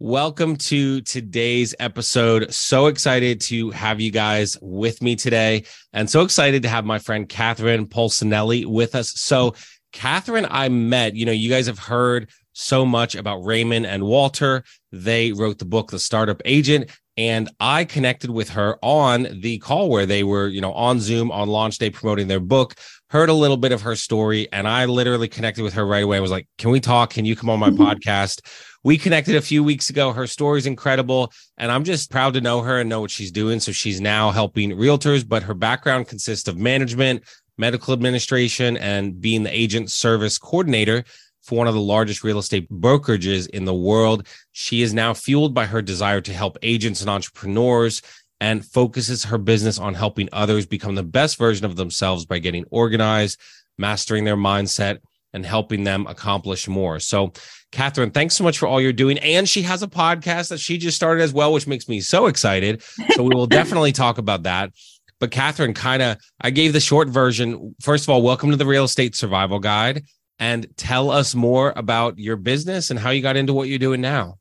Welcome to today's episode. So excited to have you guys with me today, and so excited to have my friend Catherine Polsinelli with us. So, Catherine, I met, you know, you guys have heard so much about Raymond and Walter. They wrote the book, The Startup Agent, and I connected with her on the call where they were, you know, on Zoom on launch day promoting their book. Heard a little bit of her story, and I literally connected with her right away. I was like, "Can we talk? Can you come on my mm-hmm. podcast?" we connected a few weeks ago. Her story is incredible. And I'm just proud to know her and know what she's doing. So she's now helping realtors, but her background consists of management, medical administration, and being the agent service coordinator for one of the largest real estate brokerages in the world. She is now fueled by her desire to help agents and entrepreneurs and focuses her business on helping others become the best version of themselves by getting organized, mastering their mindset, and helping them accomplish more. So, Catherine, thanks so much for all you're doing. And she has a podcast that she just started as well, which makes me so excited. So, we will definitely talk about that. But, Catherine, kind of, I gave the short version. First of all, welcome to the Real Estate Survival Guide and tell us more about your business and how you got into what you're doing now.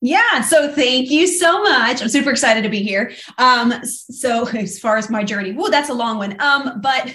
Yeah, so thank you so much. I'm super excited to be here. Um, so as far as my journey, well, that's a long one. Um, but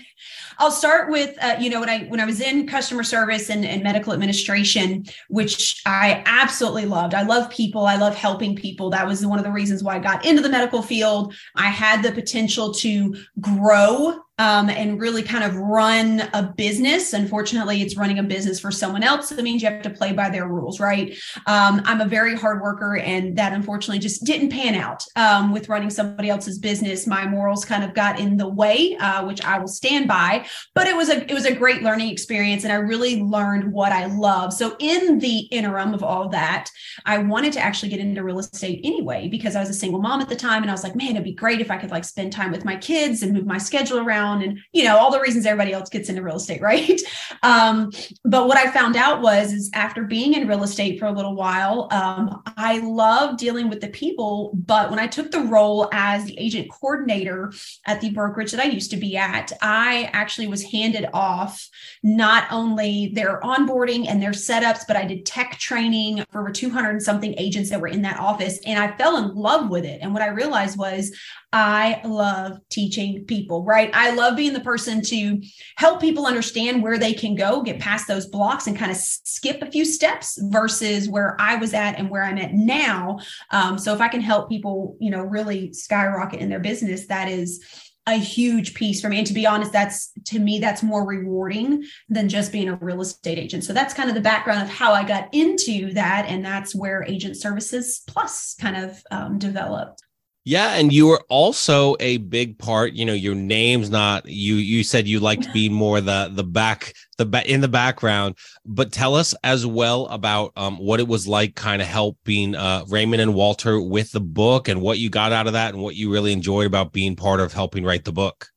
I'll start with uh, you know when I when I was in customer service and, and medical administration, which I absolutely loved. I love people. I love helping people. That was one of the reasons why I got into the medical field. I had the potential to grow um, and really kind of run a business. Unfortunately, it's running a business for someone else. So that means you have to play by their rules, right? Um, I'm a very hard worker, and that unfortunately just didn't pan out um, with running somebody else's business. My morals kind of got in the way, uh, which I will stand by. But it was a it was a great learning experience, and I really learned what I love. So in the interim of all that, I wanted to actually get into real estate anyway because I was a single mom at the time, and I was like, man, it'd be great if I could like spend time with my kids and move my schedule around and you know all the reasons everybody else gets into real estate right? Um, but what i found out was is after being in real estate for a little while um, i love dealing with the people but when i took the role as the agent coordinator at the brokerage that i used to be at i actually was handed off not only their onboarding and their setups but i did tech training for over 200 and something agents that were in that office and i fell in love with it. And what i realized was I love teaching people, right? I love being the person to help people understand where they can go, get past those blocks and kind of skip a few steps versus where I was at and where I'm at now. Um, so if I can help people, you know, really skyrocket in their business, that is a huge piece for me. And to be honest, that's to me, that's more rewarding than just being a real estate agent. So that's kind of the background of how I got into that. And that's where Agent Services Plus kind of um, developed. Yeah, and you were also a big part. You know, your name's not you. You said you like to be more the the back the back in the background. But tell us as well about um, what it was like, kind of helping uh, Raymond and Walter with the book, and what you got out of that, and what you really enjoyed about being part of helping write the book.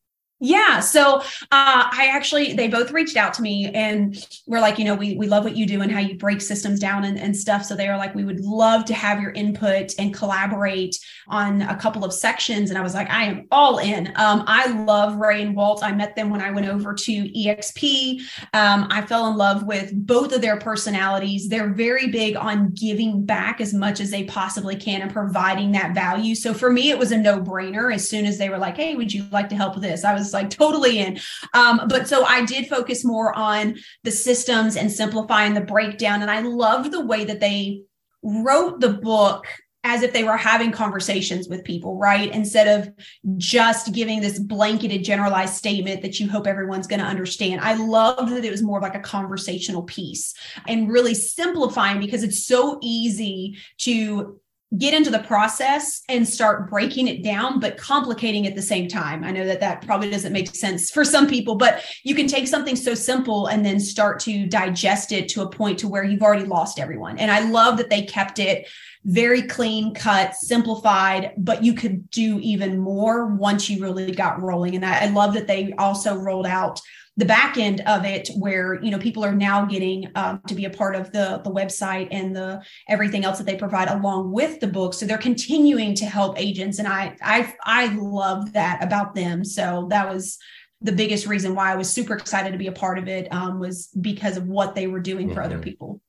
Yeah. So uh, I actually, they both reached out to me and we're like, you know, we, we love what you do and how you break systems down and, and stuff. So they were like, we would love to have your input and collaborate on a couple of sections. And I was like, I am all in. Um, I love Ray and Walt. I met them when I went over to EXP. Um, I fell in love with both of their personalities. They're very big on giving back as much as they possibly can and providing that value. So for me, it was a no brainer as soon as they were like, hey, would you like to help with this? I was like totally in. Um, but so I did focus more on the systems and simplifying the breakdown. And I loved the way that they wrote the book as if they were having conversations with people, right? Instead of just giving this blanketed generalized statement that you hope everyone's going to understand. I loved that it was more of like a conversational piece and really simplifying because it's so easy to get into the process and start breaking it down but complicating at the same time. I know that that probably doesn't make sense for some people but you can take something so simple and then start to digest it to a point to where you've already lost everyone. And i love that they kept it very clean cut simplified but you could do even more once you really got rolling. And i, I love that they also rolled out the back end of it where you know people are now getting um, to be a part of the the website and the everything else that they provide along with the book so they're continuing to help agents and i i i love that about them so that was the biggest reason why i was super excited to be a part of it um, was because of what they were doing mm-hmm. for other mm-hmm. people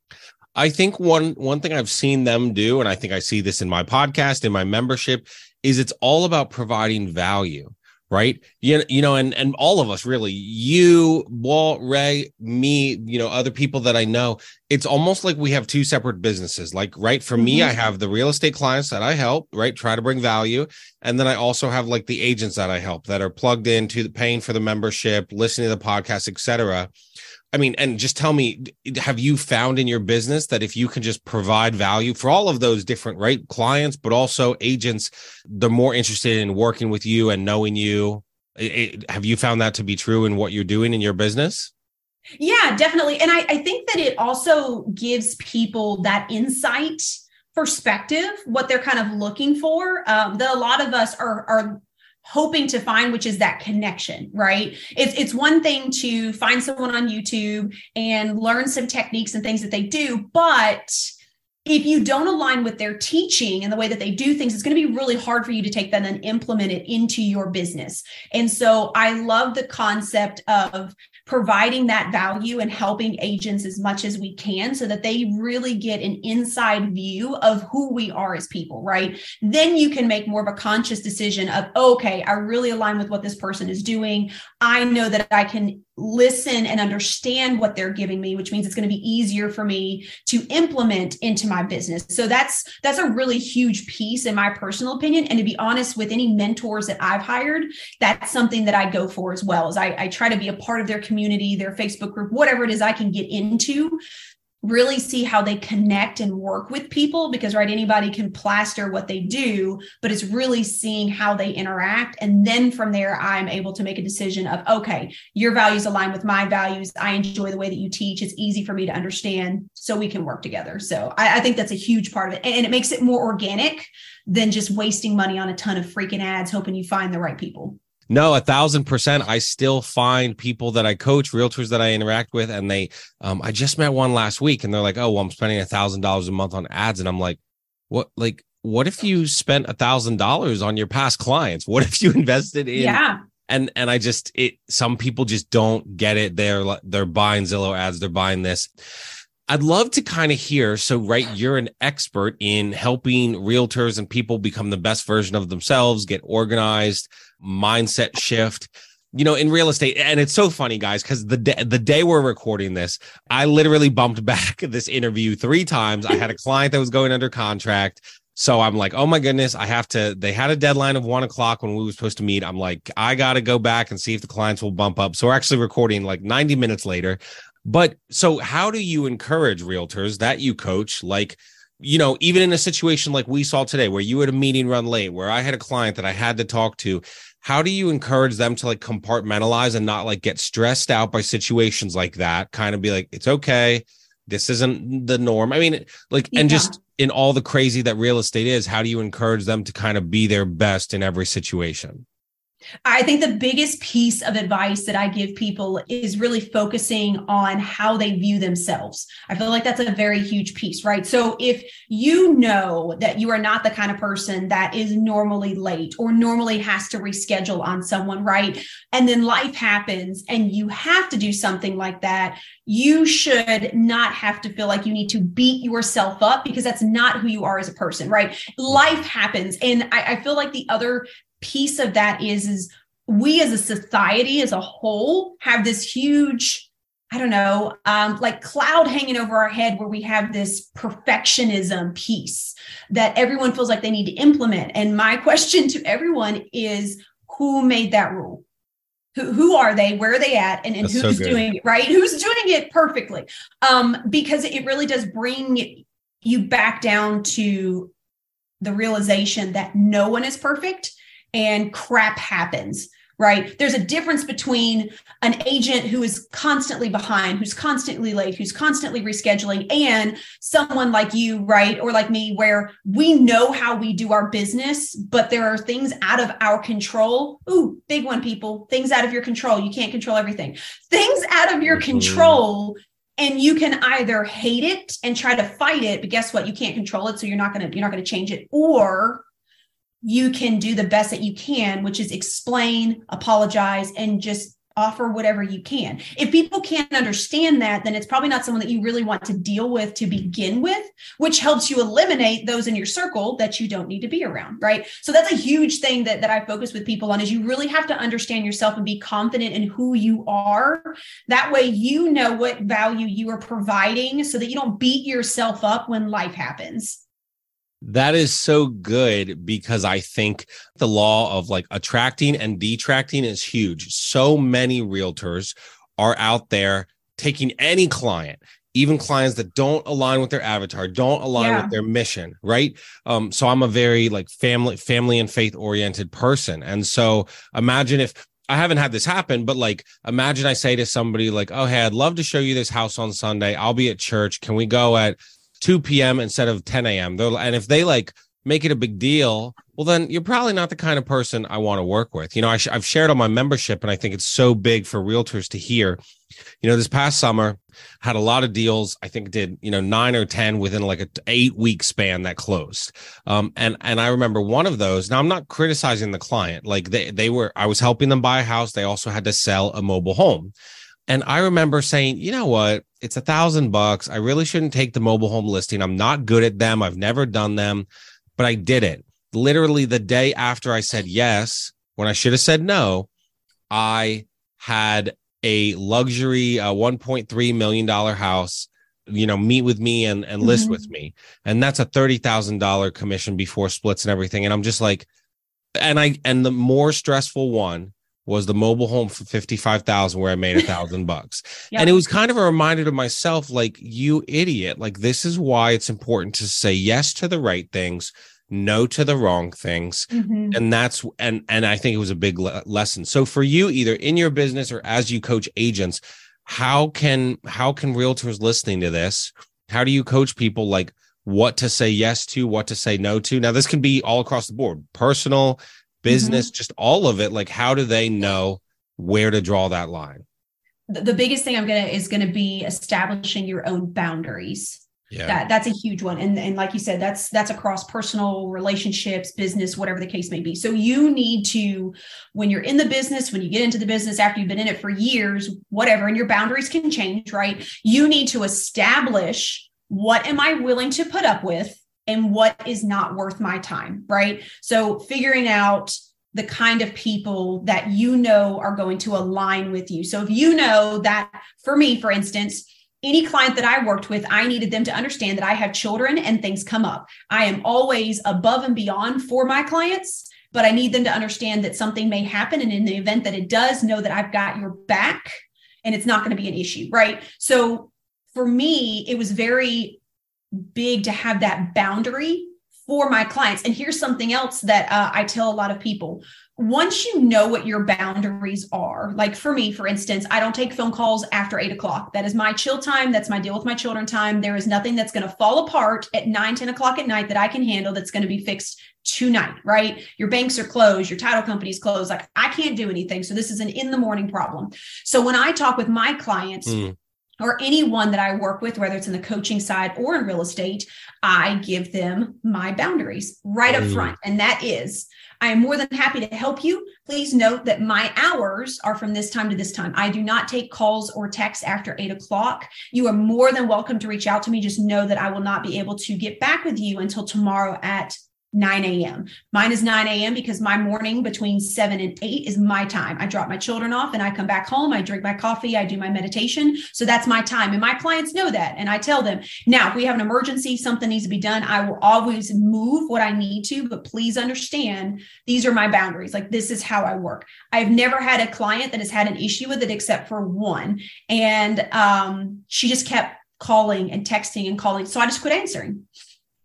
I think one one thing I've seen them do, and I think I see this in my podcast, in my membership, is it's all about providing value right? You, you know and and all of us really you walt ray me you know other people that i know it's almost like we have two separate businesses. Like right for mm-hmm. me i have the real estate clients that i help right try to bring value. And then i also have like the agents that i help that are plugged into the paying for the membership listening to the podcast etc I mean, and just tell me, have you found in your business that if you can just provide value for all of those different right clients, but also agents, they're more interested in working with you and knowing you? It, have you found that to be true in what you're doing in your business? Yeah, definitely. And I, I think that it also gives people that insight perspective, what they're kind of looking for. Um, that a lot of us are are hoping to find which is that connection right it's it's one thing to find someone on youtube and learn some techniques and things that they do but if you don't align with their teaching and the way that they do things, it's going to be really hard for you to take that and implement it into your business. And so I love the concept of providing that value and helping agents as much as we can so that they really get an inside view of who we are as people, right? Then you can make more of a conscious decision of, okay, I really align with what this person is doing. I know that I can listen and understand what they're giving me which means it's going to be easier for me to implement into my business so that's that's a really huge piece in my personal opinion and to be honest with any mentors that i've hired that's something that i go for as well as I, I try to be a part of their community their facebook group whatever it is i can get into really see how they connect and work with people because right anybody can plaster what they do but it's really seeing how they interact. And then from there i'm able to make a decision of okay your values align with my values. I enjoy the way that you teach. It's easy for me to understand so we can work together. So i, I think that's a huge part of it. And it makes it more organic than just wasting money on a ton of freaking ads hoping you find the right people no, a thousand percent. I still find people that I coach, realtors that I interact with, and they, um, I just met one last week, and they're like, "Oh, well, I'm spending a thousand dollars a month on ads," and I'm like, "What? Like, what if you spent a thousand dollars on your past clients? What if you invested in?" Yeah. And and I just it. Some people just don't get it. They're they're buying Zillow ads. They're buying this. I'd love to kind of hear. So, right, you're an expert in helping realtors and people become the best version of themselves, get organized, mindset shift. You know, in real estate, and it's so funny, guys, because the day the day we're recording this, I literally bumped back this interview three times. I had a client that was going under contract. So I'm like, oh my goodness, I have to. They had a deadline of one o'clock when we were supposed to meet. I'm like, I got to go back and see if the clients will bump up. So we're actually recording like 90 minutes later. But so, how do you encourage realtors that you coach, like, you know, even in a situation like we saw today, where you had a meeting run late, where I had a client that I had to talk to, how do you encourage them to like compartmentalize and not like get stressed out by situations like that? Kind of be like, it's okay. This isn't the norm. I mean, like, yeah. and just in all the crazy that real estate is, how do you encourage them to kind of be their best in every situation? I think the biggest piece of advice that I give people is really focusing on how they view themselves. I feel like that's a very huge piece, right? So if you know that you are not the kind of person that is normally late or normally has to reschedule on someone, right? And then life happens and you have to do something like that, you should not have to feel like you need to beat yourself up because that's not who you are as a person, right? Life happens. And I, I feel like the other piece of that is is we as a society as a whole have this huge I don't know, um, like cloud hanging over our head where we have this perfectionism piece that everyone feels like they need to implement. And my question to everyone is who made that rule? Who, who are they? Where are they at? And, and who's so doing it, right? Who's doing it perfectly? Um, because it really does bring you back down to the realization that no one is perfect and crap happens right? There's a difference between an agent who is constantly behind, who's constantly late, who's constantly rescheduling, and someone like you, right? Or like me, where we know how we do our business, but there are things out of our control. Ooh, big one, people. Things out of your control. You can't control everything. Things out of your mm-hmm. control and you can either hate it and try to fight it but guess what you can't control it so you're not going to you're not going to change it or you can do the best that you can, which is explain, apologize, and just offer whatever you can. If people can't understand that, then it's probably not someone that you really want to deal with to begin with, which helps you eliminate those in your circle that you don't need to be around, right? So that's a huge thing that, that I focus with people on is you really have to understand yourself and be confident in who you are. That way you know what value you are providing so that you don't beat yourself up when life happens. That is so good because I think the law of like attracting and detracting is huge. So many realtors are out there taking any client, even clients that don't align with their avatar, don't align yeah. with their mission, right? Um, so I'm a very like family, family and faith oriented person. And so imagine if I haven't had this happen, but like imagine I say to somebody like, "Oh, hey, I'd love to show you this house on Sunday. I'll be at church. Can we go at 2 p.m. instead of 10 a.m. They're, and if they like make it a big deal, well, then you're probably not the kind of person I want to work with. You know, I have shared on my membership, and I think it's so big for realtors to hear. You know, this past summer had a lot of deals. I think did you know nine or ten within like a eight week span that closed. Um, and and I remember one of those. Now I'm not criticizing the client. Like they they were, I was helping them buy a house. They also had to sell a mobile home. And I remember saying, you know what? It's a thousand bucks. I really shouldn't take the mobile home listing. I'm not good at them. I've never done them, but I did it. Literally the day after I said yes, when I should have said no, I had a luxury uh, $1.3 million house you know meet with me and and list mm-hmm. with me and that's a $30,000 commission before splits and everything and I'm just like and I and the more stressful one was the mobile home for 55,000 where I made a thousand bucks. And it was kind of a reminder to myself, like, you idiot, like, this is why it's important to say yes to the right things, no to the wrong things. Mm-hmm. And that's, and, and I think it was a big le- lesson. So for you, either in your business or as you coach agents, how can, how can realtors listening to this, how do you coach people like what to say yes to, what to say no to? Now, this can be all across the board, personal, business, mm-hmm. just all of it. Like, how do they know where to draw that line? The biggest thing I'm gonna is gonna be establishing your own boundaries. Yeah. That that's a huge one. And and like you said, that's that's across personal relationships, business, whatever the case may be. So you need to, when you're in the business, when you get into the business after you've been in it for years, whatever, and your boundaries can change, right? You need to establish what am I willing to put up with and what is not worth my time, right? So figuring out the kind of people that you know are going to align with you. So if you know that for me, for instance, any client that I worked with, I needed them to understand that I have children and things come up. I am always above and beyond for my clients, but I need them to understand that something may happen. And in the event that it does, know that I've got your back and it's not going to be an issue, right? So for me, it was very big to have that boundary for my clients. And here's something else that uh, I tell a lot of people. Once you know what your boundaries are, like for me, for instance, I don't take phone calls after eight o'clock. That is my chill time. That's my deal with my children time. There is nothing that's going to fall apart at nine, 10 o'clock at night that I can handle that's going to be fixed tonight, right? Your banks are closed, your title company's closed. Like I can't do anything. So this is an in the morning problem. So when I talk with my clients, mm or anyone that I work with, whether it's in the coaching side or in real estate, I give them my boundaries right up mm. front. And that is, I am more than happy to help you. Please note that my hours are from this time to this time. I do not take calls or texts after eight o'clock. You are more than welcome to reach out to me. Just know that I will not be able to get back with you until tomorrow at 9 a.m. Mine is 9 a.m. because my morning between 7 and 8 is my time. I drop my children off and I come back home. I drink my coffee. I do my meditation. So that's my time. And my clients know that. And I tell them now, if we have an emergency, something needs to be done, I will always move what I need to. But please understand these are my boundaries. Like this is how I work. I've never had a client that has had an issue with it except for one. And um, she just kept calling and texting and calling. So I just quit answering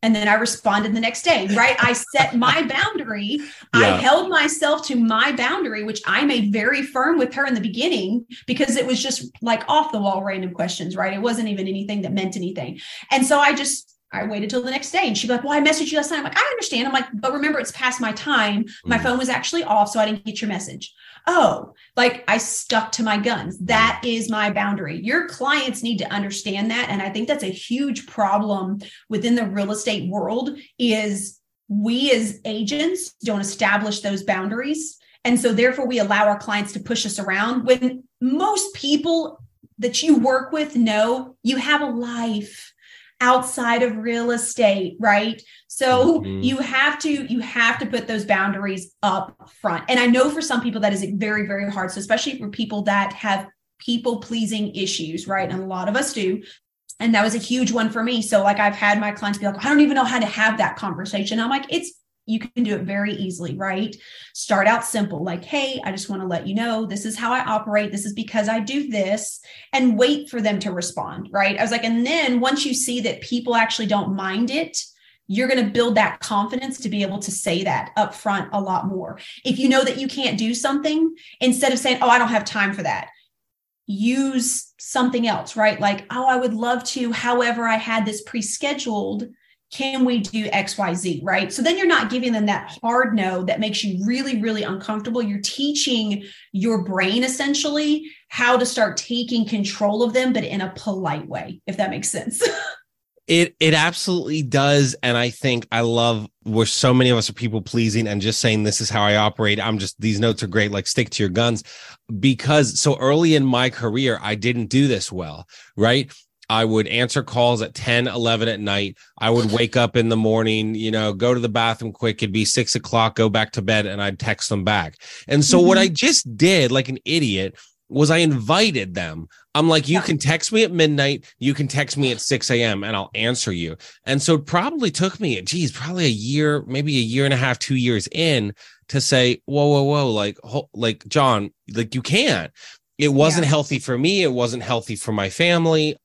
and then I responded the next day, right? I set my boundary. Yeah. I held myself to my boundary, which I made very firm with her in the beginning because it was just like off the wall random questions, right? It wasn't even anything that meant anything. And so I just, I waited till the next day and she'd be like, Well, I messaged you last night. I'm like, I understand. I'm like, but remember, it's past my time. My mm. phone was actually off, so I didn't get your message oh, like I stuck to my guns. That is my boundary. Your clients need to understand that. And I think that's a huge problem within the real estate world is we as agents don't establish those boundaries. And so therefore we allow our clients to push us around when most people that you work with know you have a life outside of real estate, right? So mm-hmm. you have to you have to put those boundaries up front. And I know for some people that is very very hard, so especially for people that have people pleasing issues, right? And a lot of us do. And that was a huge one for me. So like I've had my clients be like, I don't even know how to have that conversation. I'm like, it's you can do it very easily, right? Start out simple, like, hey, I just want to let you know this is how I operate. This is because I do this, and wait for them to respond, right? I was like, and then once you see that people actually don't mind it, you're going to build that confidence to be able to say that up front a lot more. If you know that you can't do something, instead of saying, oh, I don't have time for that, use something else, right? Like, oh, I would love to. However, I had this pre scheduled can we do xyz right? So then you're not giving them that hard no that makes you really really uncomfortable. You're teaching your brain essentially how to start taking control of them but in a polite way if that makes sense. It it absolutely does. And i think i love where so many of us are people pleasing and just saying this is how i operate. I'm just these notes are great. Like stick to your guns. Because so early in my career i didn't do this well right I would answer calls at 10, 11 at night. I would wake up in the morning, you know, go to the bathroom quick. It'd be six o'clock, go back to bed, and I'd text them back. And so, mm-hmm. what I just did, like an idiot, was I invited them. I'm like, you yeah. can text me at midnight, you can text me at 6 a.m., and I'll answer you. And so, it probably took me, geez, probably a year, maybe a year and a half, two years in to say, whoa, whoa, whoa, like, like, John, like, you can't it wasn't yeah. healthy for me. It wasn't healthy for my family.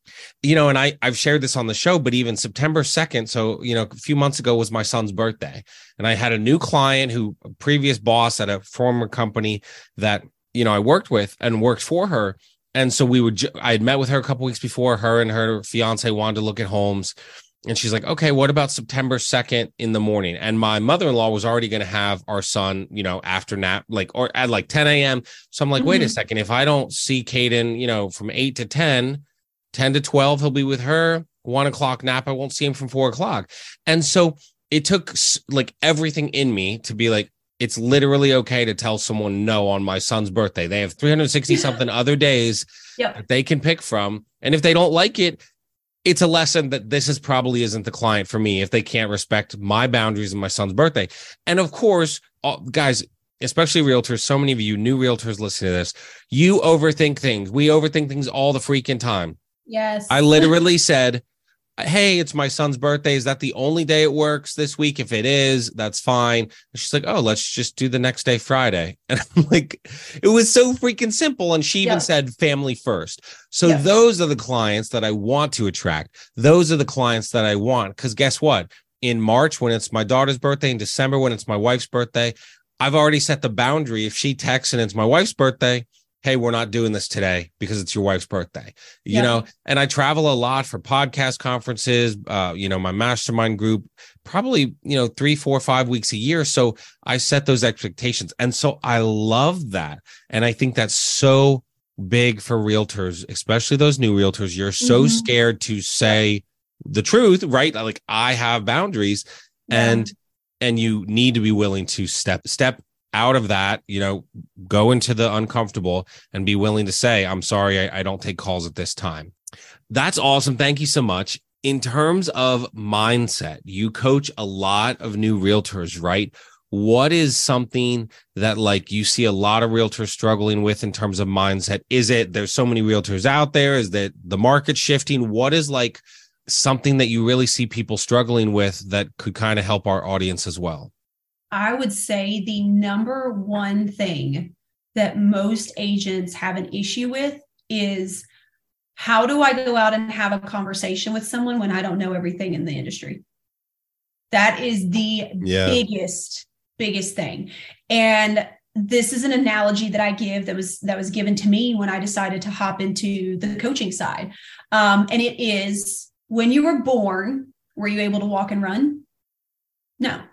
You know and i i've shared this on the show but even september 2nd so you know a few months ago was my son's birthday. And i had a new client who a previous boss at a former company that you know i worked with and worked for her. And so we would i had met with her a couple weeks before her and her fiance wanted to look at homes and she's like, okay, what about September 2nd in the morning? And my mother in law was already going to have our son, you know, after nap, like, or at like 10 a.m. So I'm like, mm-hmm. wait a mm-hmm. second. If I don't see Caden, you know, from 8 to 10, 10 to 12, he'll be with her. One o'clock nap, I won't see him from four o'clock. And so it took like everything in me to be like, it's literally okay to tell someone no on my son's birthday. They have 360 something other days yep. that they can pick from. And if they don't like it, it's a lesson that this is probably isn't the client for me if they can't respect my boundaries and my son's birthday. And of course, all, guys, especially realtors, so many of you new realtors listening to this, you overthink things. We overthink things all the freaking time. Yes. I literally said, hey, it's my son's birthday. Is that the only day it works this week? If it is, that's fine. And she's like, oh, let's just do the next day, Friday. And I'm like, it was so freaking simple. And she even yeah. said family first. So yeah. those are the clients that I want to attract. Those are the clients that I want. Because guess what? In March, when it's my daughter's birthday, in December, when it's my wife's birthday, I've already set the boundary. If she texts and it's my wife's birthday, hey, we're not doing this today because it's your wife's birthday, you yeah. know? And I travel a lot for podcast conferences, uh, you know, my mastermind group, probably, you know, three, four, five weeks a year. So I set those expectations. And so I love that. And I think that's so big for realtors, especially those new realtors. You're so mm-hmm. scared to say the truth, right? Like I have boundaries yeah. and and you need to be willing to step step out of that, you know, go into the uncomfortable and be willing to say, I'm sorry, I, I, don't take calls at this time. That's awesome. Thank you so much. In terms of mindset, you coach a lot of new realtors, right? What is something that like you see a lot of realtors struggling with in terms of mindset? Is it there's so many realtors out there? Is that the market shifting? What is like something that you really see people struggling with that could kind of help our audience as well? I would say the number one thing that most agents have an issue with is how do I go out and have a conversation with someone when I don't know everything in the industry? That is the Yeah. biggest, biggest thing. And this is an analogy that I give that was that was given to me when I decided to hop into the coaching side. Um, and it is when you were born, were you able to walk and run? No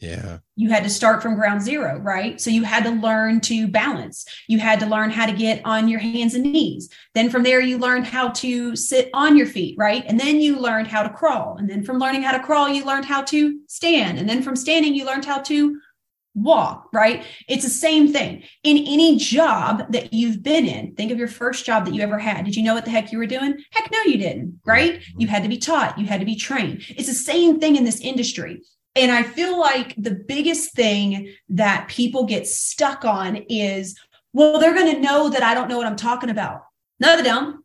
Yeah. You had to start from ground zero, right? So you had to learn to balance. You had to learn how to get on your hands and knees. Then from there, you learned how to sit on your feet, right? And then you learned how to crawl. And then from learning how to crawl, you learned how to stand. And then from standing, you learned how to walk, right? It's the same thing in any job that you've been in. Think of your first job that you ever had. Did you know what the heck you were doing? Heck no, you didn't, right? Mm-hmm. You had to be taught, you had to be trained. It's the same thing in this industry. And I feel like the biggest thing that people get stuck on is, well, they're going to know that I don't know what I'm talking about. No, they don't.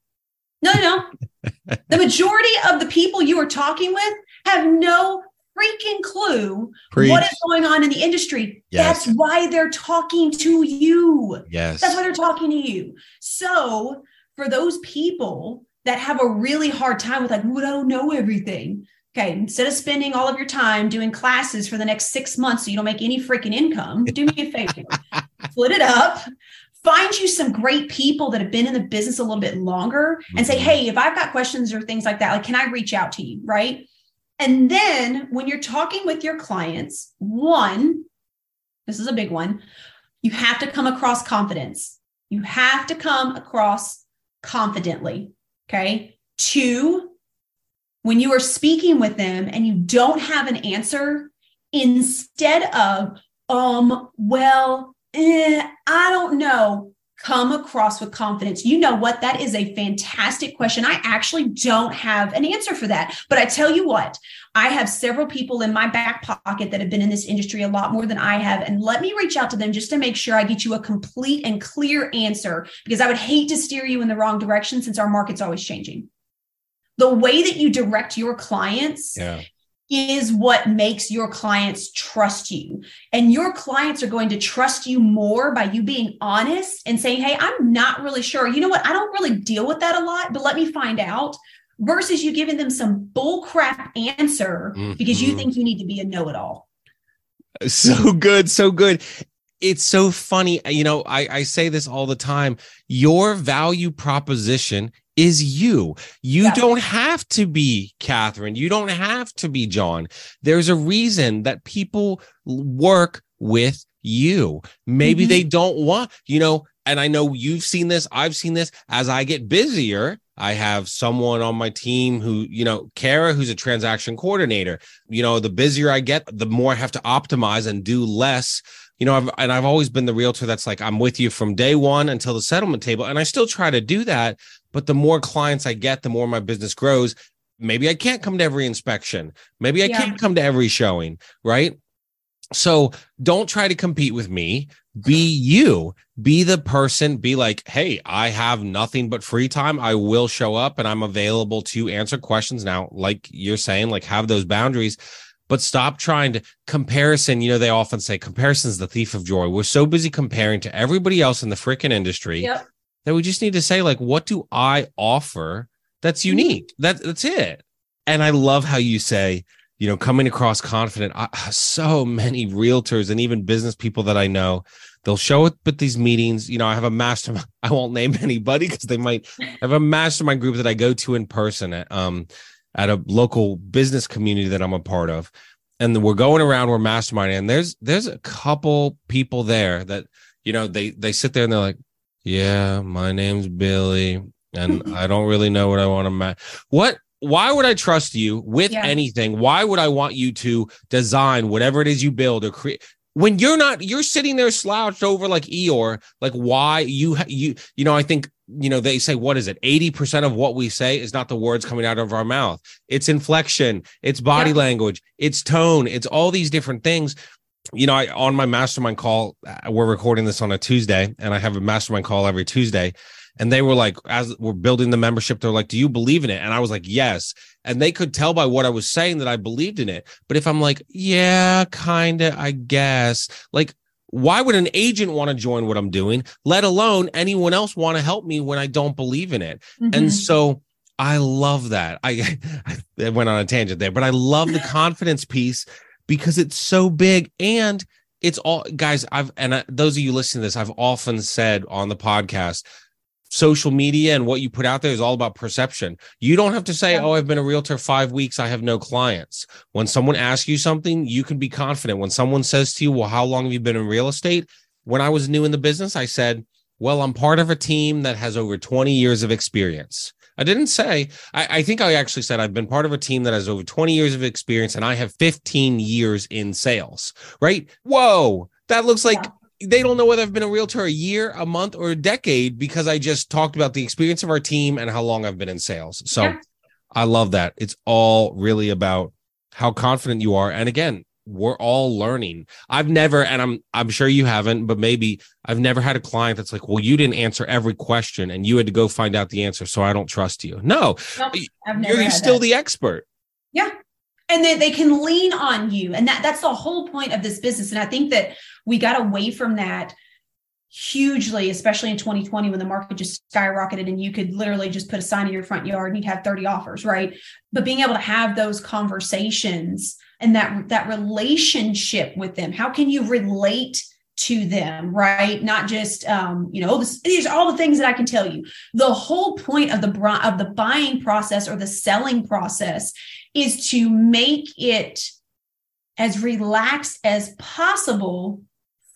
No, they don't. the majority of the people you are talking with have no freaking clue Preach. what is going on in the industry. Yes. That's why they're talking to you. Yes. That's why they're talking to you. So for those people that have a really hard time with like, well, I don't know everything. Okay, instead of spending all of your time doing classes for the next six months so you don't make any freaking income, do me a favor, split it up. Find you some great people that have been in the business a little bit longer and say, Mhm. hey, if I've got questions or things like that, like, can I reach out to you? Right. And then when you're talking with your clients, one, this is a big one, you have to come across confidence. You have to come across confidently. Okay. Two, when you are speaking with them and you don't have an answer, instead of, um, well, eh, I don't know, come across with confidence. You know what? That is a fantastic question. I actually don't have an answer for that. But I tell you what, I have several people in my back pocket that have been in this industry a lot more than I have. And let me reach out to them just to make sure I get you a complete and clear answer because I would hate to steer you in the wrong direction since our market's always changing. The way that you direct your clients yeah. is what makes your clients trust you. And your clients are going to trust you more by you being honest and saying, Hey, I'm not really sure. You know what? I don't really deal with that a lot, but let me find out. Versus you giving them some bullcrap answer because you Mhm. think you need to be a know it all. so good so good it's so funny you know I, I say this all the time your value proposition is you. You Yeah. don't have to be catherine. You don't have to be john. There's a reason that people work with you. Maybe Mhm. they don't want you know and i know you've seen this i've seen this. As i get busier i have someone on my team who you know kara who's a transaction coordinator. You know the busier i get the more i have to optimize and do less. You know I've, and i've always been the realtor that's like i'm with you from day one until the settlement table and i still try to do that but the more clients i get the more my business grows. Maybe i can't come to every inspection. Maybe i Yeah. can't come to every showing right? So don't try to compete with me. Be you. Be the person. Be like hey i have nothing but free time. I will show up and i'm available to answer questions now. Like you're saying like have those boundaries. But stop trying to comparison. You know they often say comparison is the thief of joy. We're so busy comparing to everybody else in the freaking industry Yep. That we just need to say like what do i offer that's unique? That that's it. And i love how you say you know coming across confident. I, so many realtors and even business people that i know they'll show up at these meetings. You know i have a mastermind i won't name anybody because they might I have a mastermind group that i go to in person at um at a local business community that i'm a part of. And we're going around we're masterminding. And there's there's a couple people there that you know they they sit there and they're like yeah my name's billy and i don't really know what i want to ma- what why would i trust you with Yeah. anything why would i want you to design whatever it is you build or create when you're not you're sitting there slouched over like eeyore like why you you you know i think you know they say what is it 80% of what we say is not the words coming out of our mouth it's inflection it's body Yeah. language it's tone it's all these different things you know, I on my mastermind call, uh, we're recording this on a Tuesday, and I have a mastermind call every Tuesday. And they were like, as we're building the membership, they're like, Do you believe in it? And I was like, Yes. And they could tell by what I was saying that I believed in it. But if I'm like, Yeah, kind of, I guess, like, why would an agent want to join what I'm doing, let alone anyone else want to help me when I don't believe in it? Mhm. And so I love that. I, I went on a tangent there, but I love the confidence piece because it's so big and it's all guys. I've and I, those of you listening to this, I've often said on the podcast, social media and what you put out there is all about perception. You don't have to say, "Oh, I've been a realtor five weeks, I have no clients." When someone asks you something, you can be confident. When someone says to you, "Well, how long have you been in real estate?" When I was new in the business, I said, "Well, I'm part of a team that has over 20 years of experience." I didn't say, I, I, think I actually said I've been part of a team that has over 20 years of experience and I have 15 years in sales, right? Whoa, that looks like yeah. they don't know whether I've been a realtor a year, a month, or a decade because I just talked about the experience of our team and how long I've been in sales. So yeah. I love that. It's all really about how confident you are. And again, we're all learning. I've never, and I'm I'm sure you haven't, but maybe I've never had a client that's like, well, you didn't answer every question and you had to go find out the answer, so I don't trust you. No, nope, you're, you're still that. the expert. Yeah. And then they can lean on you. And that that's the whole point of this business. And I think that we got away from that hugely, especially in 2020 when the market just skyrocketed and you could literally just put a sign in your front yard and you'd have 30 offers, right? But being able to have those conversations and that that relationship with them how can you relate to them right not just um, you know these all the things that i can tell you the whole point of the of the buying process or the selling process is to make it as relaxed as possible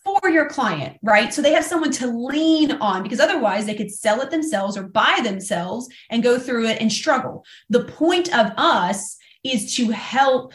for your client, right? So they have someone to lean on because otherwise they could sell it themselves or buy themselves and go through it and struggle. The point of us is to help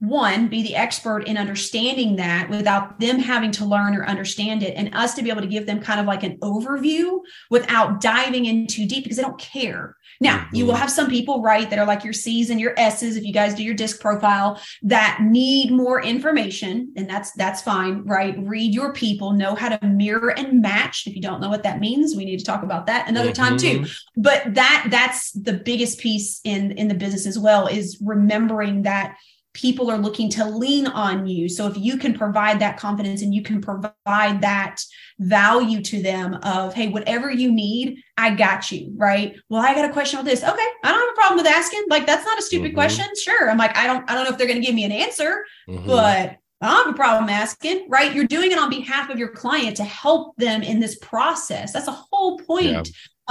one be the expert in understanding that without them having to learn or understand it and us to be able to give them kind of like an overview without diving in too deep because they don't care now mm-hmm. you will have some people right that are like your c's and your s's if you guys do your disc profile that need more information and that's that's fine right read your people know how to mirror and match if you don't know what that means we need to talk about that another mm-hmm. time too mm-hmm. but that that's the biggest piece in in the business as well is remembering that people are looking to lean on you. So if you can provide that confidence and you can provide that value to them of, hey, whatever you need, I got you, right? Well, I got a question on this. Okay, I don't have a problem with asking. Like that's not a stupid mm-hmm. question. Sure. I'm like, I don't, I don't know if they're going to give me an answer, mm-hmm. but I don't have a problem asking, right? You're doing it on behalf of your client to help them in this process. That's a whole point yeah.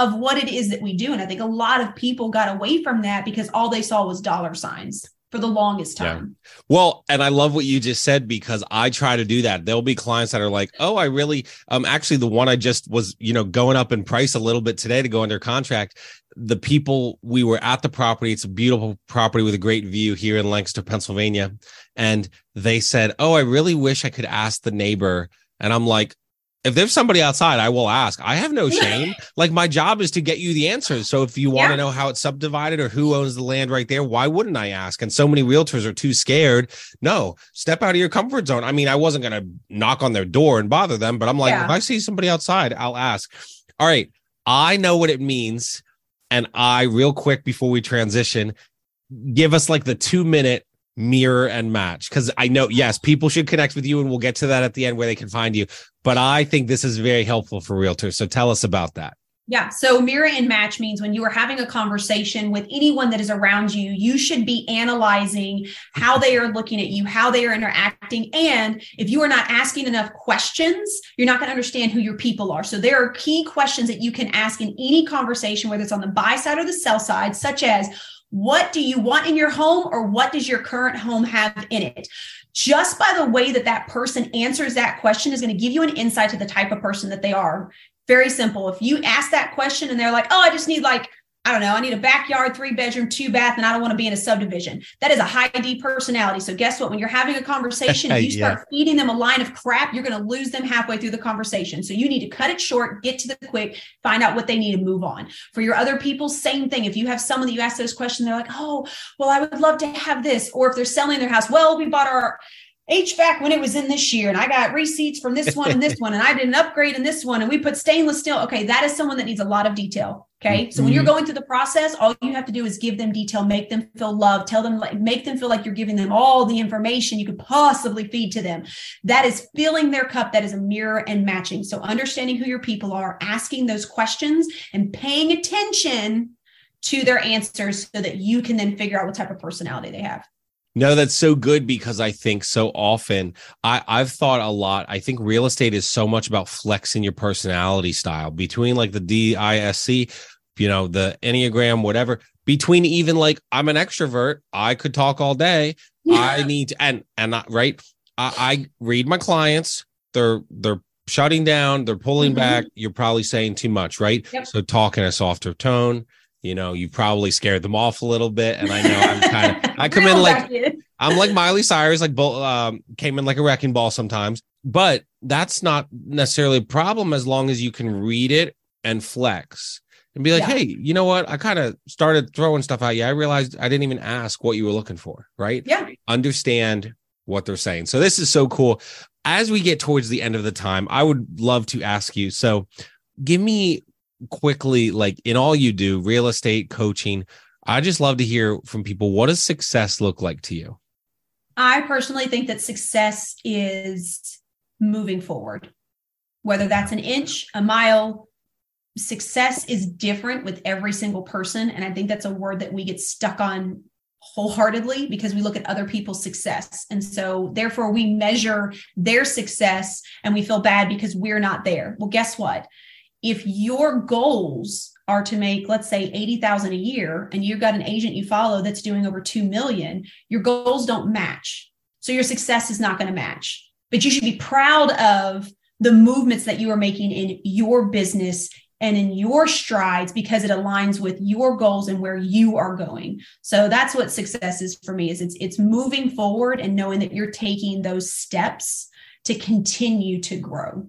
of what it is that we do. And I think a lot of people got away from that because all they saw was dollar signs for the longest time. Yeah. Well, and I love what you just said because I try to do that. There'll be clients that are like, "Oh, I really um actually the one I just was, you know, going up in price a little bit today to go under contract. The people we were at the property, it's a beautiful property with a great view here in Lancaster, Pennsylvania, and they said, "Oh, I really wish I could ask the neighbor." And I'm like, if there's somebody outside, I will ask. I have no shame. like my job is to get you the answers. So if you want yeah. to know how it's subdivided or who owns the land right there, why wouldn't I ask? And so many realtors are too scared. No, step out of your comfort zone. I mean, I wasn't going to knock on their door and bother them, but I'm like, yeah. if I see somebody outside, I'll ask. All right. I know what it means. And I, real quick before we transition, give us like the two minute mirror and match because I know, yes, people should connect with you and we'll get to that at the end where they can find you. But I think this is very helpful for realtors. So tell us about that. Yeah. So mirror and match means when you are having a conversation with anyone that is around you, you should be analyzing how they are looking at you, how they are interacting. And if you are not asking enough questions, you're not going to understand who your people are. So there are key questions that you can ask in any conversation, whether it's on the buy side or the sell side, such as, what do you want in your home or what does your current home have in it? Just by the way that that person answers that question is going to give you an insight to the type of person that they are. Very simple. If you ask that question and they're like, oh, I just need like I don't know, I need a backyard, three bedroom, two bath, and I don't want to be in a subdivision. That is a high D personality. So guess what? When you're having a conversation, if you start yeah. feeding them a line of crap, you're going to lose them halfway through the conversation. So you need to cut it short, get to the quick, find out what they need and move on. For your other people, same thing. If you have someone that you ask those questions, they're like, oh, well, I would love to have this. Or if they're selling their house, well, we bought our HVAC when it was in this year, and I got receipts from this one and this one, and I did an upgrade in this one, and we put stainless steel. Okay, that is someone that needs a lot of detail. Okay, mm-hmm. so when you're mm-hmm. going through the process, all you have to do is give them detail, make them feel loved, tell them, like, make them feel like you're giving them all the information you could possibly feed to them. That is filling their cup. That is a mirror and matching. So understanding who your people are, asking those questions, and paying attention to their answers so that you can then figure out what type of personality they have. No, that's so good because I think so often I, I've thought a lot. I think real estate is so much about flexing your personality style between like the DISC, you know, the Enneagram, whatever, between even like I'm an extrovert, I could talk all day. I need to, and and I, right. I, I read my clients. They're they're shutting down, they're pulling mm-hmm. back. You're probably saying too much, right? Yep. So talk in a softer tone you know, you probably scared them off a little bit. And I know I'm kind of, I come in like, I'm like Miley Cyrus, like, um, came in like a wrecking ball sometimes, but that's not necessarily a problem as long as you can read it and flex and be like, yeah. hey, you know what? I kind of started throwing stuff out. Yeah, I realized I didn't even ask what you were looking for, right? Yeah. Understand what they're saying. So this is so cool. As we get towards the end of the time, I would love to ask you. So give me quickly, like in all you do, real estate coaching, I just love to hear from people. What does success look like to you? I personally think that success is moving forward, whether that's an inch, a mile. Success is different with every single person. And I think that's a word that we get stuck on wholeheartedly because we look at other people's success. And so, therefore, we measure their success and we feel bad because we're not there. Well, guess what? If your goals are to make let's say 80,000 a year and you've got an agent you follow that's doing over 2 million your goals don't match. So your success is not going to match. But you should be proud of the movements that you are making in your business and in your strides because it aligns with your goals and where you are going. So that's what success is for me is it's it's moving forward and knowing that you're taking those steps to continue to grow.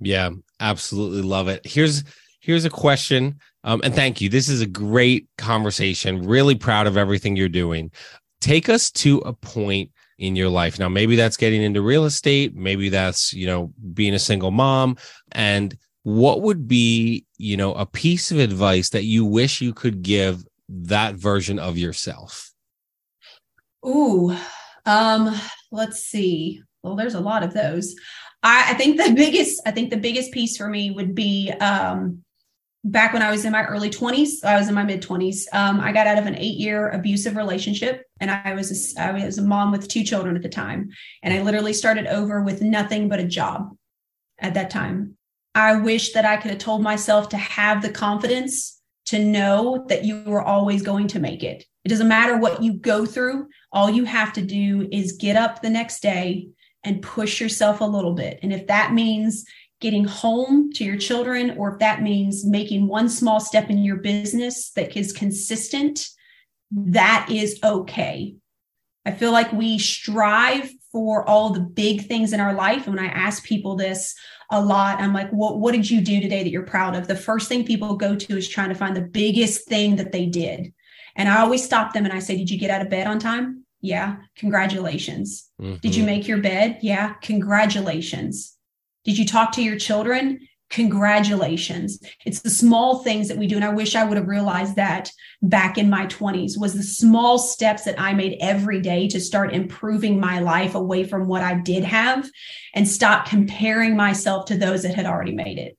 Yeah, absolutely love it. Here's here's a question. Um, and thank you. This is a great conversation. Really proud of everything you're doing. Take us to a point in your life. Now, maybe that's getting into real estate, maybe that's, you know, being a single mom. And what would be, you know, a piece of advice that you wish you could give that version of yourself? Ooh, um, let's see. Well, there's a lot of those. I, I think the biggest, I think the biggest piece for me would be um, back when I was in my early 20s, I was in my mid 20s. Um, I got out of an eight year abusive relationship, and I was a, I was a mom with two children at the time, and I literally started over with nothing but a job at that time. I wish that I could have told myself to have the confidence to know that you were always going to make it. It doesn't matter what you go through. All you have to do is get up the next day and push yourself a little bit. And if that means getting home to your children, or if that means making one small step in your business that is consistent, that is okay. I feel like we strive for all the big things in our life. And when I ask people this a lot, I'm like, what, what did you do today that you're proud of? The first thing people go to is trying to find the biggest thing that they did. And I always stop them and I say, Did you get out of bed on time? Yeah. Congratulations. Mm-hmm. Did you make your bed? Yeah. Congratulations. Did you talk to your children? Congratulations. It's the small things that we do. And I wish I would have realized that back in my 20s was the small steps that I made every day to start improving my life away from what I did have and stop comparing myself to those that had already made it.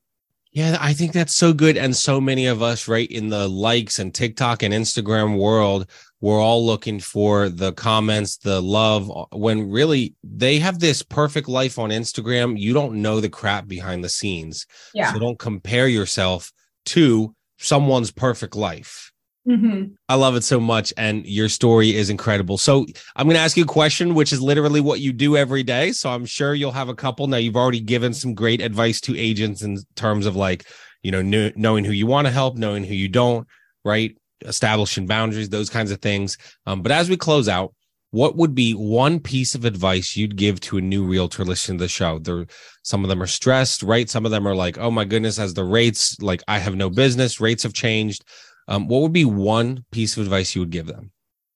Yeah, I think that's so good. And so many of us, right, in the likes and TikTok and Instagram world, we're all looking for the comments, the love, uh, when really they have this perfect life on Instagram. You don't know the crap behind the scenes. Yeah. So don't compare yourself to someone's perfect life. Mm-hmm. I love it so much. And your story is incredible. So I'm going to ask you a question, which is literally what you do every day. So I'm sure you'll have a couple. Now, you've already given some great advice to agents in terms of like, you know, kn- knowing who you want to help, knowing who you don't, right? establishing boundaries, those kinds of things. Um, but as we close out, what would be one piece of advice you'd give to a new realtor listening to the show? There, some of them are stressed, right? Some of them are like, "Oh my goodness, as the rates, like I have no business, rates have changed." Um, what would be one piece of advice you would give them?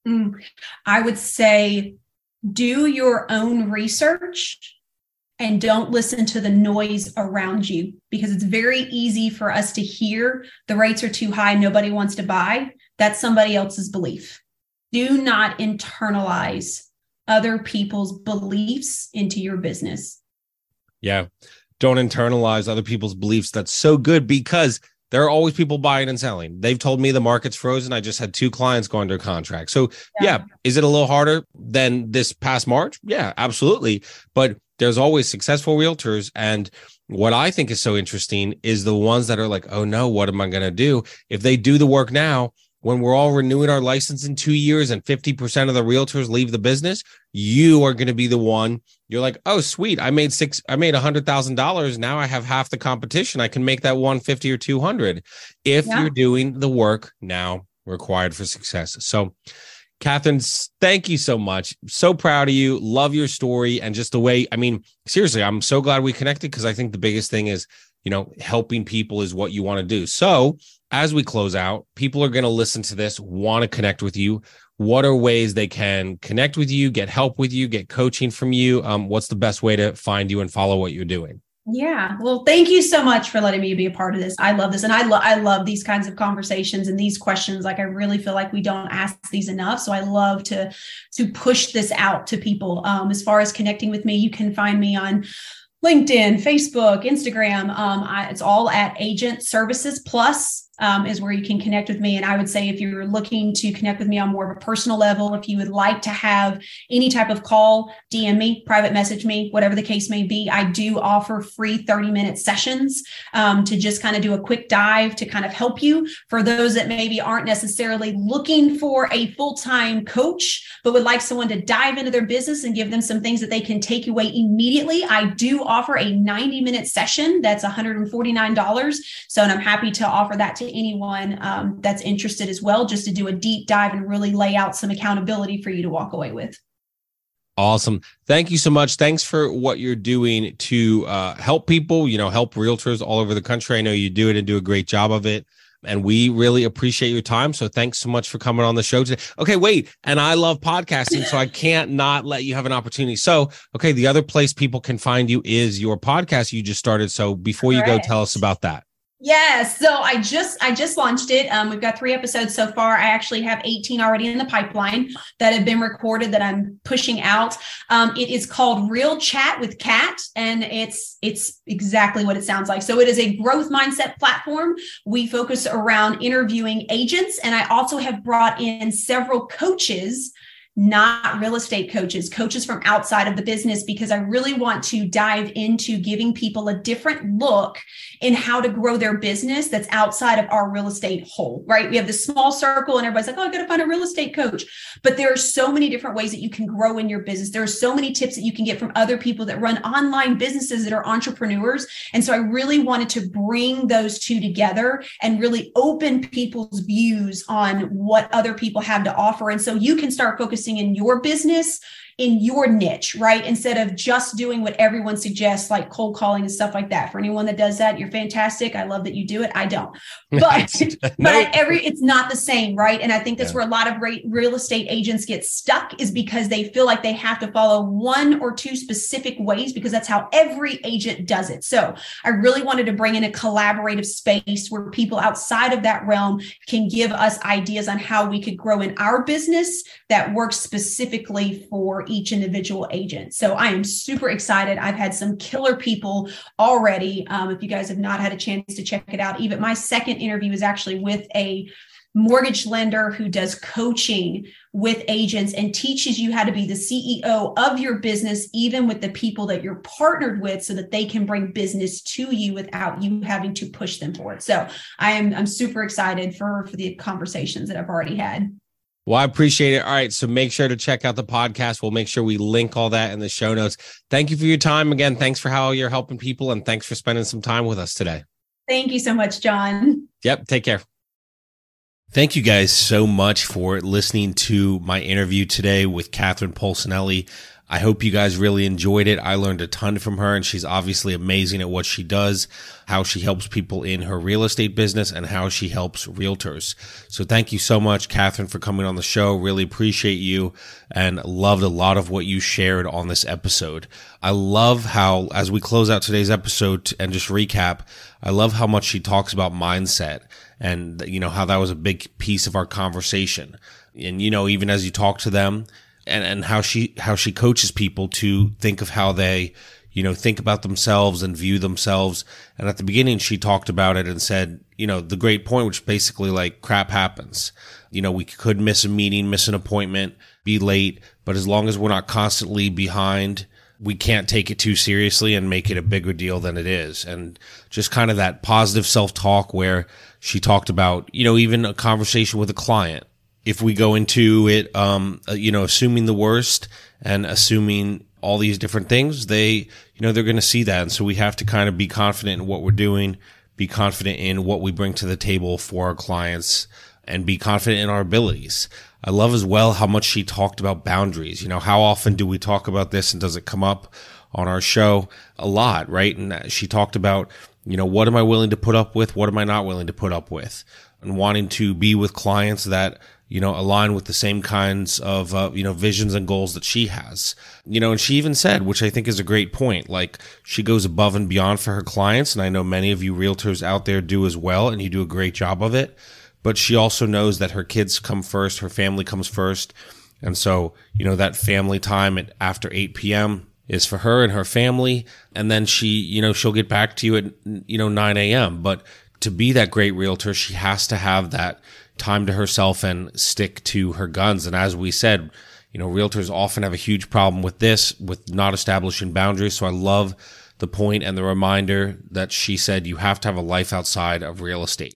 Mm, I would say, do your own research and don't listen to the noise around you because it's very easy for us to hear the rates are too high, nobody wants to buy. That's somebody else's belief. Do not internalize other people's beliefs into your business. Yeah. Don't internalize other people's beliefs. That's so good because there are always people buying and selling. They've told me the market's frozen. I just had two clients go under contract. So yeah. yeah, is it a little harder than this past March? Yeah, absolutely. But there's always successful realtors and what I think is so interesting is the ones that are like, oh no, what am I going to do? If they do the work now, when we're all renewing our license in two years and 50% of the realtors leave the business, you are going to be the one. You're like, oh, sweet. I made six, I made a hundred thousand dollars. Now I have half the competition. I can make that 150 or 200 if yeah. you're doing the work now required for success. So, Catherine, thank you so much. So proud of you. Love your story and just the way, I mean, seriously, I'm so glad we connected because I think the biggest thing is, you know, helping people is what you want to do. So, as we close out, people are going to listen to this, want to connect with you. What are ways they can connect with you, get help with you, get coaching from you? Um, what's the best way to find you and follow what you're doing? Yeah. Well, thank you so much for letting me be a part of this. I love this. And I love I love these kinds of conversations and these questions. Like I really feel like we don't ask these enough. So I love to to push this out to people. Um, as far as connecting with me, you can find me on LinkedIn, Facebook, Instagram. Um, I, it's all at Agent Services Plus um, is where you can connect with me. And I would say if you're looking to connect with me on more of a personal level, if you would like to have any type of call, DM me, private message me, whatever the case may be. I do offer free 30 minute sessions um, to just kind of do a quick dive to kind of help you for those that maybe aren't necessarily looking for a full time coach, but would like someone to dive into their business and give them some things that they can take away immediately. I do offer a 90 minute session that's $149. So, and I'm happy to offer that to anyone um, that's interested as well, just to do a deep dive and really lay out some accountability for you to walk away with. Awesome. Thank you so much. Thanks for what you're doing to uh, help people, you know, help realtors all over the country. I know you do it and do a great job of it. And we really appreciate your time. So thanks so much for coming on the show today. Okay, wait. And I love podcasting, so I can't not let you have an opportunity. So, okay, the other place people can find you is your podcast you just started. So before you go, tell us about that. Yes. So I just I just launched it. Um, we've got three episodes so far. I actually have 18 already in the pipeline that have been recorded that I'm pushing out. Um, it is called Real Chat with Cat, and it's it's exactly what it sounds like. So it is a growth mindset platform. We focus around interviewing agents, and I also have brought in several coaches not real estate coaches, coaches from outside of the business, because I really want to dive into giving people a different look in how to grow their business that's outside of our real estate hole, right? We have this small circle and everybody's like, oh, I got to find a real estate coach. But there are so many different ways that you can grow in your business. There are so many tips that you can get from other people that run online businesses that are entrepreneurs. And so I really wanted to bring those two together and really open people's views on what other people have to offer. And so you can start focusing focusing in your business in your niche, right? Instead of just doing what everyone suggests, like cold calling and stuff like that. For anyone that does that, you're fantastic. I love that you do it. I don't, but but every it's not the same, right? And I think that's yeah. where a lot of real estate agents get stuck is because they feel like they have to follow one or two specific ways because that's how every agent does it. So I really wanted to bring in a collaborative space where people outside of that realm can give us ideas on how we could grow in our business that works specifically for each individual agent. So I am super excited. I've had some killer people already. Um, if you guys have not had a chance to check it out, even my second interview is actually with a mortgage lender who does coaching with agents and teaches you how to be the CEO of your business, even with the people that you're partnered with, so that they can bring business to you without you having to push them for it. So I am I'm super excited for for the conversations that I've already had. Well, I appreciate it. All right. So make sure to check out the podcast. We'll make sure we link all that in the show notes. Thank you for your time. Again, thanks for how you're helping people and thanks for spending some time with us today. Thank you so much, John. Yep. Take care. Thank you guys so much for listening to my interview today with Catherine Polsinelli. I hope you guys really enjoyed it. I learned a ton from her and she's obviously amazing at what she does, how she helps people in her real estate business and how she helps realtors. So thank you so much, Catherine, for coming on the show. Really appreciate you and loved a lot of what you shared on this episode. I love how, as we close out today's episode and just recap, I love how much she talks about mindset and, you know, how that was a big piece of our conversation. And, you know, even as you talk to them, and and how she how she coaches people to think of how they you know, think about themselves and view themselves. And at the beginning, she talked about it and said, you know, the great point, which basically like crap happens. You know, we could miss a meeting, miss an appointment, be late, but as long as we're not constantly behind, we can't take it too seriously and make it a bigger deal than it is. And just kind of that positive self talk where she talked about, you know, even a conversation with a client. If we go into it, um, uh, you know, assuming the worst and assuming all these different things, they, you know, they're going to see that. And so we have to kind of be confident in what we're doing, be confident in what we bring to the table for our clients and be confident in our abilities. I love as well how much she talked about boundaries. You know, how often do we talk about this and does it come up on our show? A lot, right? And she talked about, you know, what am I willing to put up with? What am I not willing to put up with? And wanting to be with clients that, you know, align with the same kinds of, uh, you know, visions and goals that she has. You know, and she even said, which I think is a great point, like she goes above and beyond for her clients. And I know many of you realtors out there do as well, and you do a great job of it but she also knows that her kids come first, her family comes first. And so, you know, that family time at after 8 p.m. is for her and her family. And then she, you know, she'll get back to you at, you know, 9 a.m. But to be that great realtor, she has to have that time to herself and stick to her guns. And as we said, you know, realtors often have a huge problem with this, with not establishing boundaries. So I love the point and the reminder that she said you have to have a life outside of real estate.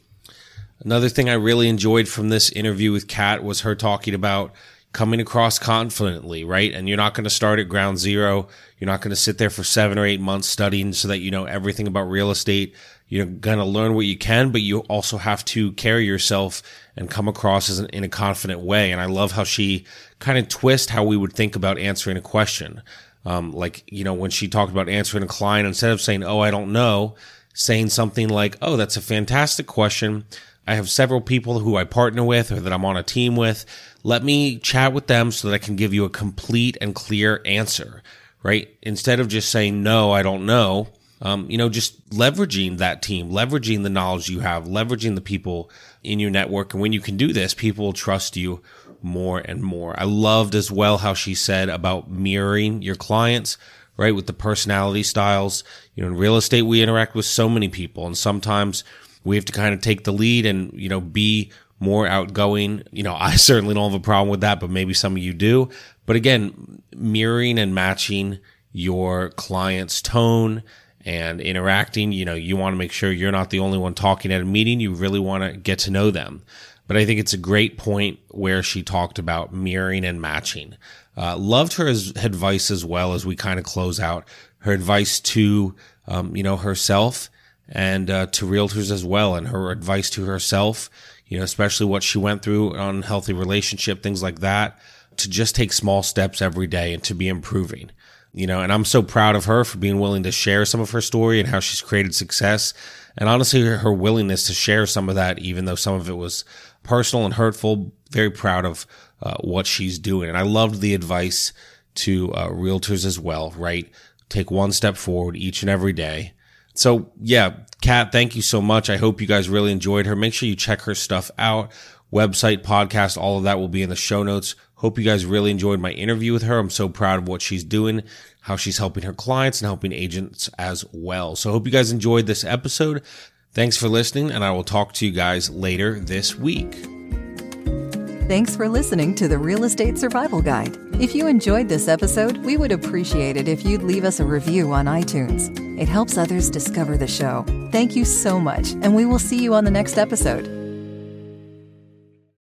Another thing I really enjoyed from this interview with Kat was her talking about coming across confidently, right? And you're not going to start at ground zero. You're not going to sit there for seven or eight months studying so that you know everything about real estate. You're going to learn what you can, but you also have to carry yourself and come across as an, in a confident way. And I love how she kind of twist how we would think about answering a question. Um, like, you know, when she talked about answering a client, instead of saying, Oh, I don't know, saying something like, Oh, that's a fantastic question. I have several people who I partner with or that I'm on a team with. Let me chat with them so that I can give you a complete and clear answer, right? Instead of just saying, no, I don't know, um, you know, just leveraging that team, leveraging the knowledge you have, leveraging the people in your network. And when you can do this, people will trust you more and more. I loved as well how she said about mirroring your clients, right? With the personality styles. You know, in real estate, we interact with so many people and sometimes we have to kind of take the lead and, you know, be more outgoing. You know, I certainly don't have a problem with that, but maybe some of you do. But again, mirroring and matching your client's tone and interacting, you know, you want to make sure you're not the only one talking at a meeting. You really want to get to know them. But I think it's a great point where she talked about mirroring and matching. Uh, loved her advice as well as we kind of close out her advice to, um, you know, herself and uh, to realtors as well, and her advice to herself, you know, especially what she went through on healthy relationship, things like that, to just take small steps every day and to be improving. You know, and I'm so proud of her for being willing to share some of her story and how she's created success. And honestly, her willingness to share some of that, even though some of it was personal and hurtful, very proud of uh, what she's doing. And I loved the advice to uh, realtors as well, right? Take one step forward each and every day so yeah, Kat, thank you so much. I hope you guys really enjoyed her. Make sure you check her stuff out. Website, podcast, all of that will be in the show notes. Hope you guys really enjoyed my interview with her. I'm so proud of what she's doing, how she's helping her clients and helping agents as well. So hope you guys enjoyed this episode. Thanks for listening, and I will talk to you guys later this week. Thanks for listening to the Real Estate Survival Guide. If you enjoyed this episode, we would appreciate it if you'd leave us a review on iTunes. It helps others discover the show. Thank you so much, and we will see you on the next episode.